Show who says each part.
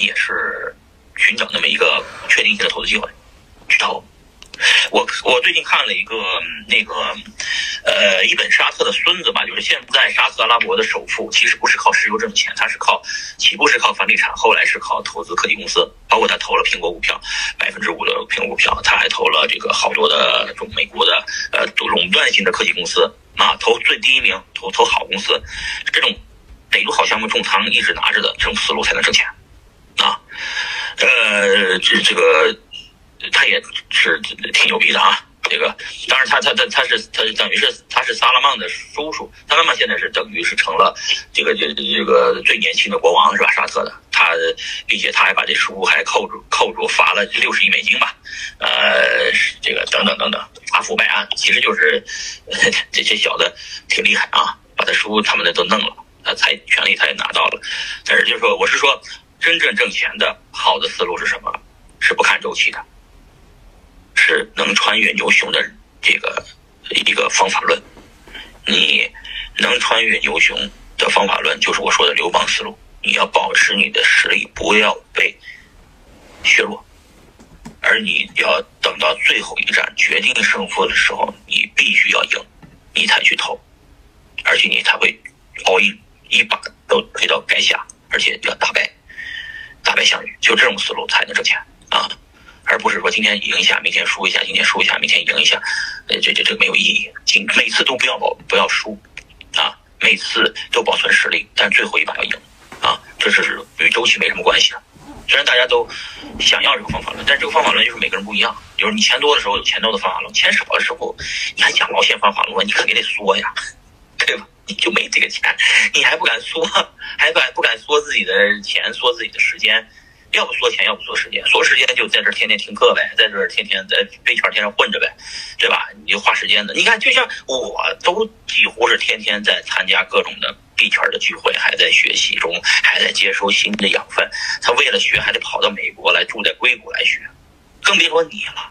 Speaker 1: 也是寻找那么一个确定性的投资机会去投。我我最近看了一个那个呃一本沙特的孙子吧，就是现在沙特阿拉伯的首富，其实不是靠石油挣钱，他是靠起步是靠房地产，后来是靠投资科技公司，包括他投了苹果股票百分之五的苹果股票，他还投了这个好多的这种美国的呃垄断性的科技公司啊，投最第一名，投投好公司，这种逮住好项目重仓一直拿着的这种思路才能挣钱，呃这这个。他也是挺牛逼的啊，这个当然他他他他是他等于是他是萨拉曼的叔叔，萨拉曼现在是等于是成了这个这这个最年轻的国王是吧？沙特的他，并且他还把这叔还扣住扣住罚了六十亿美金吧，呃，这个等等等等，大腐败案其实就是这些小的挺厉害啊，把他叔他们的都弄了，他财权利他也拿到了，但是就是说我是说真正挣钱的好的思路是什么？是不看周期的。是能穿越牛熊的这个一个方法论，你能穿越牛熊的方法论，就是我说的刘邦思路。你要保持你的实力不要被削弱，而你要等到最后一战决定胜负的时候，你必须要赢，你才去投，而且你才会 all in 一把都推到垓下，而且要大败，大败项羽，就这种思路才能挣钱啊。而不是说今天赢一下，明天输一下，今天输一下，明天赢一下，呃，这这这没有意义。今每次都不要保不要输，啊，每次都保存实力，但最后一把要赢，啊，这是与周期没什么关系的。虽然大家都想要这个方法论，但这个方法论就是每个人不一样。就是你钱多的时候有钱多的方法论，钱少的时候你还想毛线方法论，你肯定得缩呀，对吧？你就没这个钱，你还不敢缩，还敢不敢自己的钱，缩自己的时间？要不说钱，要不说时间。说时间就在这天天听课呗，在这儿天天在飞圈天上混着呗，对吧？你就花时间的。你看，就像我都几乎是天天在参加各种的币圈的聚会，还在学习中，还在接收新的养分。他为了学，还得跑到美国来，住在硅谷来学，更别说你了。